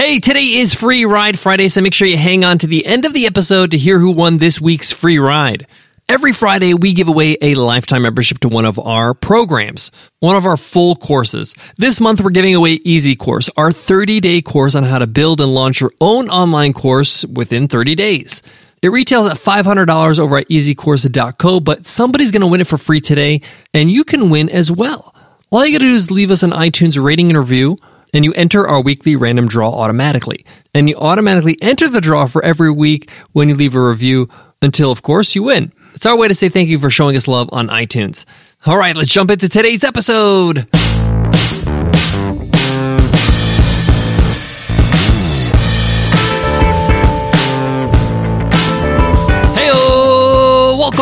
Hey, today is Free Ride Friday, so make sure you hang on to the end of the episode to hear who won this week's free ride. Every Friday, we give away a lifetime membership to one of our programs, one of our full courses. This month, we're giving away Easy Course, our 30 day course on how to build and launch your own online course within 30 days. It retails at $500 over at easycourse.co, but somebody's going to win it for free today, and you can win as well. All you got to do is leave us an iTunes rating and review and you enter our weekly random draw automatically. And you automatically enter the draw for every week when you leave a review until, of course, you win. It's our way to say thank you for showing us love on iTunes. All right, let's jump into today's episode.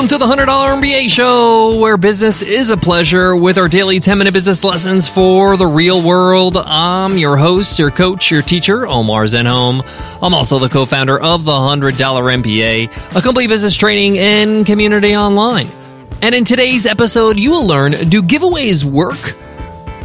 Welcome to the $100 MBA show, where business is a pleasure with our daily 10 minute business lessons for the real world. I'm your host, your coach, your teacher, Omar Zenhom. I'm also the co founder of the $100 MBA, a complete business training and community online. And in today's episode, you will learn do giveaways work?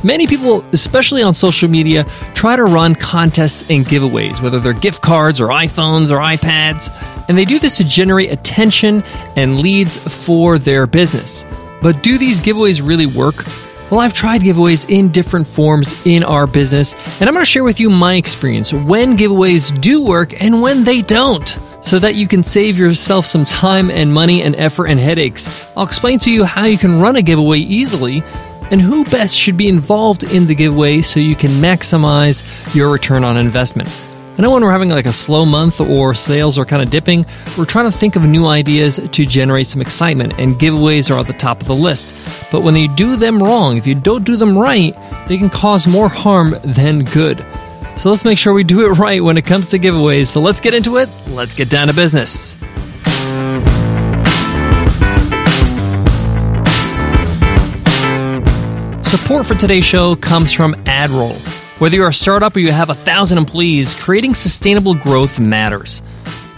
Many people, especially on social media, try to run contests and giveaways, whether they're gift cards or iPhones or iPads, and they do this to generate attention and leads for their business. But do these giveaways really work? Well, I've tried giveaways in different forms in our business, and I'm going to share with you my experience when giveaways do work and when they don't so that you can save yourself some time and money and effort and headaches. I'll explain to you how you can run a giveaway easily and who best should be involved in the giveaway so you can maximize your return on investment. I know when we're having like a slow month or sales are kind of dipping, we're trying to think of new ideas to generate some excitement, and giveaways are at the top of the list. But when you do them wrong, if you don't do them right, they can cause more harm than good. So let's make sure we do it right when it comes to giveaways. So let's get into it. Let's get down to business. Support for today's show comes from AdRoll. Whether you're a startup or you have a thousand employees, creating sustainable growth matters.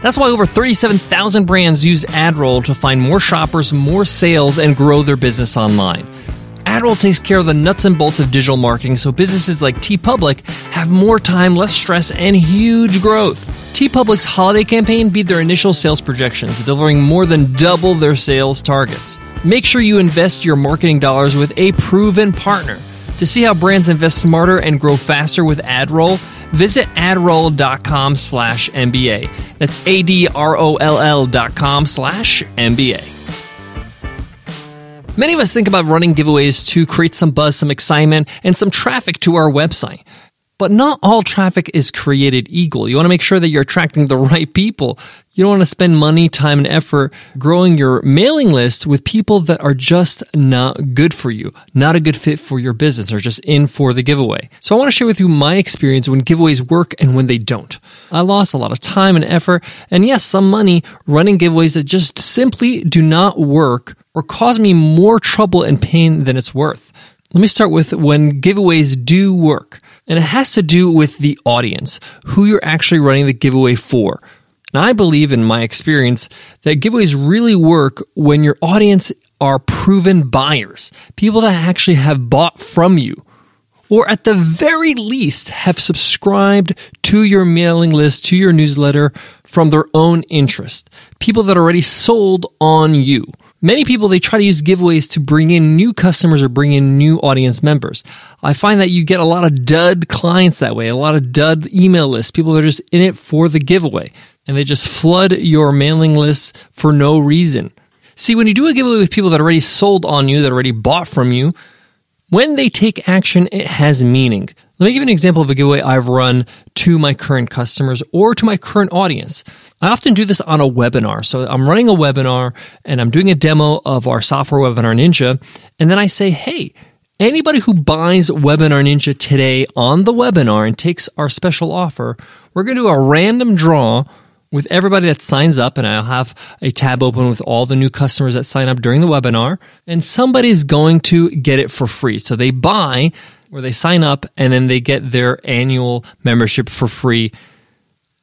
That's why over 37,000 brands use AdRoll to find more shoppers, more sales, and grow their business online. AdRoll takes care of the nuts and bolts of digital marketing so businesses like TeePublic have more time, less stress, and huge growth. TeePublic's holiday campaign beat their initial sales projections, delivering more than double their sales targets. Make sure you invest your marketing dollars with a proven partner. To see how brands invest smarter and grow faster with AdRoll, visit adroll.com slash MBA. That's A-D-R-O-L-L dot com slash MBA. Many of us think about running giveaways to create some buzz, some excitement, and some traffic to our website. But not all traffic is created equal. You want to make sure that you're attracting the right people. You don't want to spend money, time, and effort growing your mailing list with people that are just not good for you, not a good fit for your business, or just in for the giveaway. So I want to share with you my experience when giveaways work and when they don't. I lost a lot of time and effort, and yes, some money running giveaways that just simply do not work or cause me more trouble and pain than it's worth. Let me start with when giveaways do work. And it has to do with the audience, who you're actually running the giveaway for. And I believe in my experience that giveaways really work when your audience are proven buyers, people that actually have bought from you, or at the very least have subscribed to your mailing list, to your newsletter from their own interest, people that already sold on you. Many people, they try to use giveaways to bring in new customers or bring in new audience members. I find that you get a lot of dud clients that way, a lot of dud email lists. People are just in it for the giveaway and they just flood your mailing list for no reason. See, when you do a giveaway with people that already sold on you, that already bought from you, when they take action, it has meaning. Let me give you an example of a giveaway I've run to my current customers or to my current audience. I often do this on a webinar. So I'm running a webinar and I'm doing a demo of our software Webinar Ninja. And then I say, hey, anybody who buys Webinar Ninja today on the webinar and takes our special offer, we're going to do a random draw with everybody that signs up, and I'll have a tab open with all the new customers that sign up during the webinar, and somebody is going to get it for free. So they buy or they sign up and then they get their annual membership for free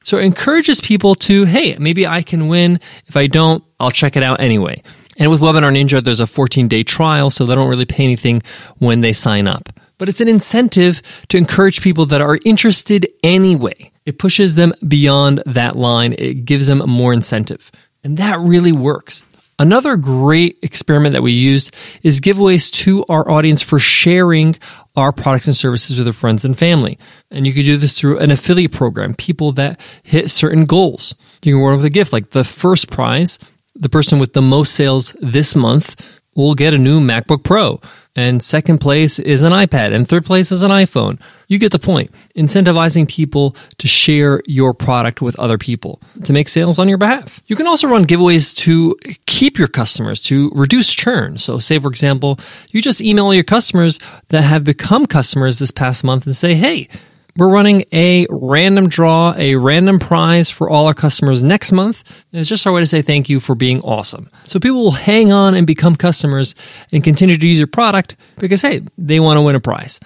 so it encourages people to, hey, maybe I can win. If I don't, I'll check it out anyway. And with Webinar Ninja, there's a 14 day trial, so they don't really pay anything when they sign up. But it's an incentive to encourage people that are interested anyway. It pushes them beyond that line, it gives them more incentive. And that really works. Another great experiment that we used is giveaways to our audience for sharing our products and services with their friends and family. And you could do this through an affiliate program, people that hit certain goals. You can run with a gift like the first prize, the person with the most sales this month will get a new MacBook Pro and second place is an iPad, and third place is an iPhone. You get the point. Incentivizing people to share your product with other people to make sales on your behalf. You can also run giveaways to keep your customers, to reduce churn. So, say, for example, you just email your customers that have become customers this past month and say, hey, we're running a random draw, a random prize for all our customers next month. And it's just our way to say thank you for being awesome. So people will hang on and become customers and continue to use your product because, hey, they want to win a prize.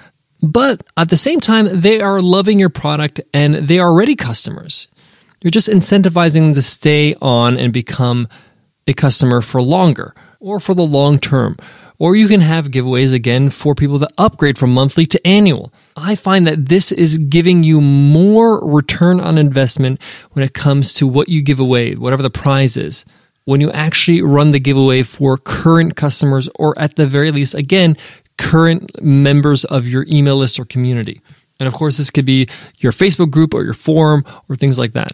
But at the same time, they are loving your product and they are already customers. You're just incentivizing them to stay on and become a customer for longer or for the long term. Or you can have giveaways again for people that upgrade from monthly to annual. I find that this is giving you more return on investment when it comes to what you give away, whatever the prize is. When you actually run the giveaway for current customers, or at the very least, again, current members of your email list or community. And of course, this could be your Facebook group or your forum or things like that.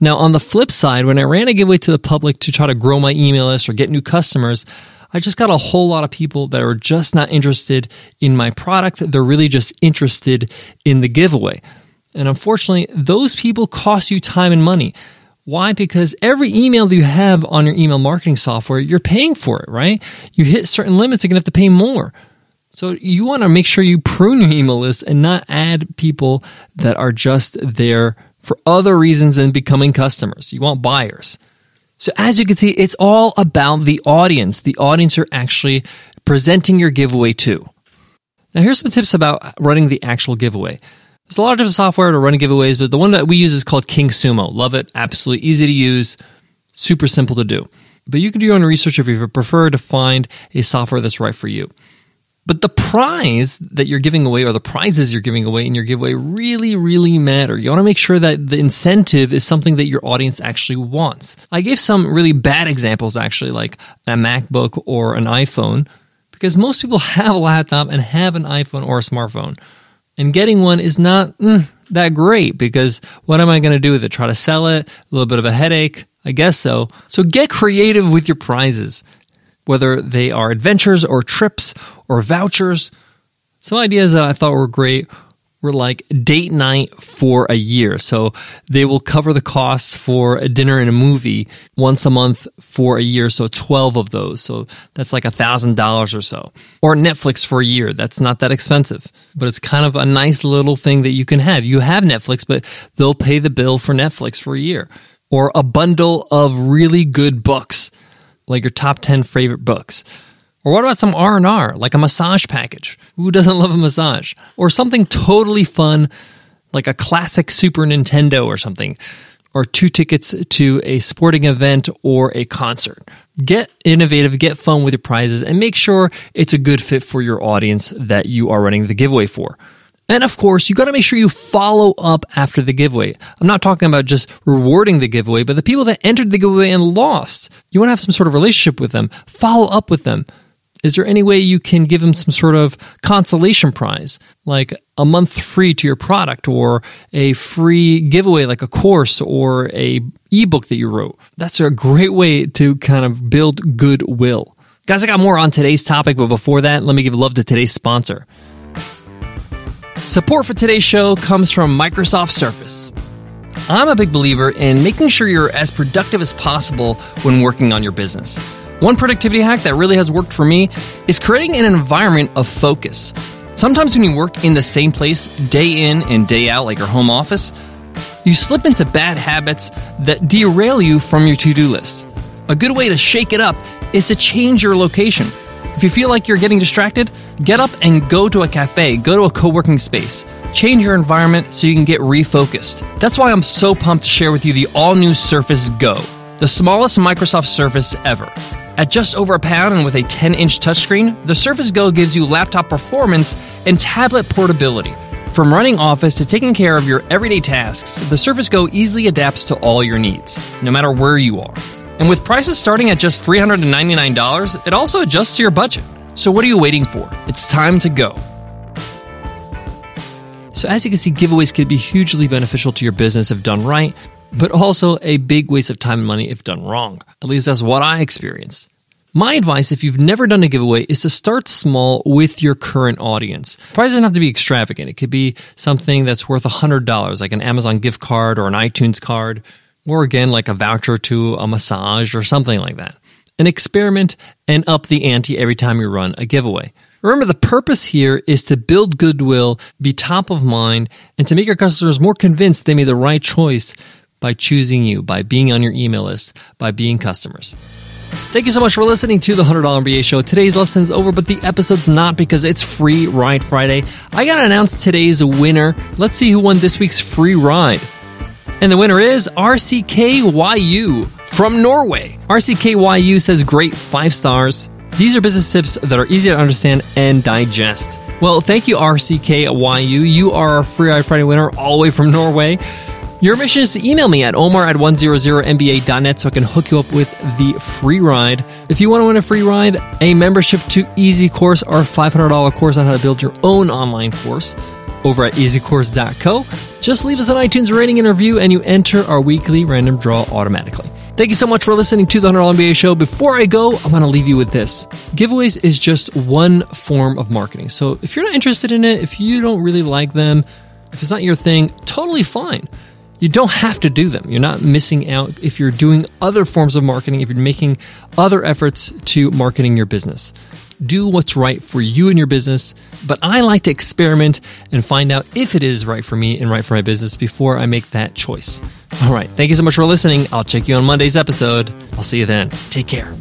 Now, on the flip side, when I ran a giveaway to the public to try to grow my email list or get new customers, I just got a whole lot of people that are just not interested in my product. They're really just interested in the giveaway. And unfortunately, those people cost you time and money. Why? Because every email that you have on your email marketing software, you're paying for it, right? You hit certain limits, you're going to have to pay more. So you want to make sure you prune your email list and not add people that are just there for other reasons than becoming customers. You want buyers. So as you can see, it's all about the audience. The audience you're actually presenting your giveaway to. Now here's some tips about running the actual giveaway. There's a lot of different software to run giveaways, but the one that we use is called KingSumo. Love it. Absolutely easy to use. Super simple to do. But you can do your own research if you prefer to find a software that's right for you. But the prize that you're giving away or the prizes you're giving away in your giveaway really, really matter. You want to make sure that the incentive is something that your audience actually wants. I gave some really bad examples actually, like a MacBook or an iPhone, because most people have a laptop and have an iPhone or a smartphone. And getting one is not mm, that great because what am I going to do with it? Try to sell it? A little bit of a headache? I guess so. So get creative with your prizes whether they are adventures or trips or vouchers. Some ideas that I thought were great were like date night for a year. So they will cover the costs for a dinner and a movie once a month for a year. So 12 of those. So that's like a thousand dollars or so. Or Netflix for a year. That's not that expensive, but it's kind of a nice little thing that you can have. You have Netflix, but they'll pay the bill for Netflix for a year. Or a bundle of really good books like your top 10 favorite books. Or what about some R&R, like a massage package? Who doesn't love a massage? Or something totally fun, like a classic Super Nintendo or something. Or two tickets to a sporting event or a concert. Get innovative, get fun with your prizes, and make sure it's a good fit for your audience that you are running the giveaway for. And of course, you got to make sure you follow up after the giveaway. I'm not talking about just rewarding the giveaway, but the people that entered the giveaway and lost. You want to have some sort of relationship with them. Follow up with them. Is there any way you can give them some sort of consolation prize, like a month free to your product or a free giveaway like a course or a ebook that you wrote? That's a great way to kind of build goodwill. Guys, I got more on today's topic, but before that, let me give love to today's sponsor. Support for today's show comes from Microsoft Surface. I'm a big believer in making sure you're as productive as possible when working on your business. One productivity hack that really has worked for me is creating an environment of focus. Sometimes when you work in the same place day in and day out, like your home office, you slip into bad habits that derail you from your to do list. A good way to shake it up is to change your location. If you feel like you're getting distracted, get up and go to a cafe, go to a co working space. Change your environment so you can get refocused. That's why I'm so pumped to share with you the all new Surface Go, the smallest Microsoft Surface ever. At just over a pound and with a 10 inch touchscreen, the Surface Go gives you laptop performance and tablet portability. From running office to taking care of your everyday tasks, the Surface Go easily adapts to all your needs, no matter where you are. And with prices starting at just $399, it also adjusts to your budget. So what are you waiting for? It's time to go. So as you can see, giveaways can be hugely beneficial to your business if done right, but also a big waste of time and money if done wrong. At least that's what I experienced. My advice, if you've never done a giveaway, is to start small with your current audience. Price doesn't have to be extravagant. It could be something that's worth $100, like an Amazon gift card or an iTunes card, or again, like a voucher to a massage or something like that. An experiment and up the ante every time you run a giveaway. Remember, the purpose here is to build goodwill, be top of mind, and to make your customers more convinced they made the right choice by choosing you, by being on your email list, by being customers. Thank you so much for listening to the $100 MBA show. Today's lesson's over, but the episode's not because it's free ride Friday. I gotta announce today's winner. Let's see who won this week's free ride. And the winner is RCKYU from Norway. RCKYU says great five stars. These are business tips that are easy to understand and digest. Well, thank you, RCKYU. You are our free ride Friday winner all the way from Norway. Your mission is to email me at omar at 100mba.net so I can hook you up with the free ride. If you want to win a free ride, a membership to Easy Course, our $500 course on how to build your own online course over at easycourse.co, just leave us an iTunes rating and review and you enter our weekly random draw automatically. Thank you so much for listening to the $100 MBA show. Before I go, I'm going to leave you with this. Giveaways is just one form of marketing. So if you're not interested in it, if you don't really like them, if it's not your thing, totally fine. You don't have to do them. You're not missing out if you're doing other forms of marketing, if you're making other efforts to marketing your business. Do what's right for you and your business, but I like to experiment and find out if it is right for me and right for my business before I make that choice. All right. Thank you so much for listening. I'll check you on Monday's episode. I'll see you then. Take care.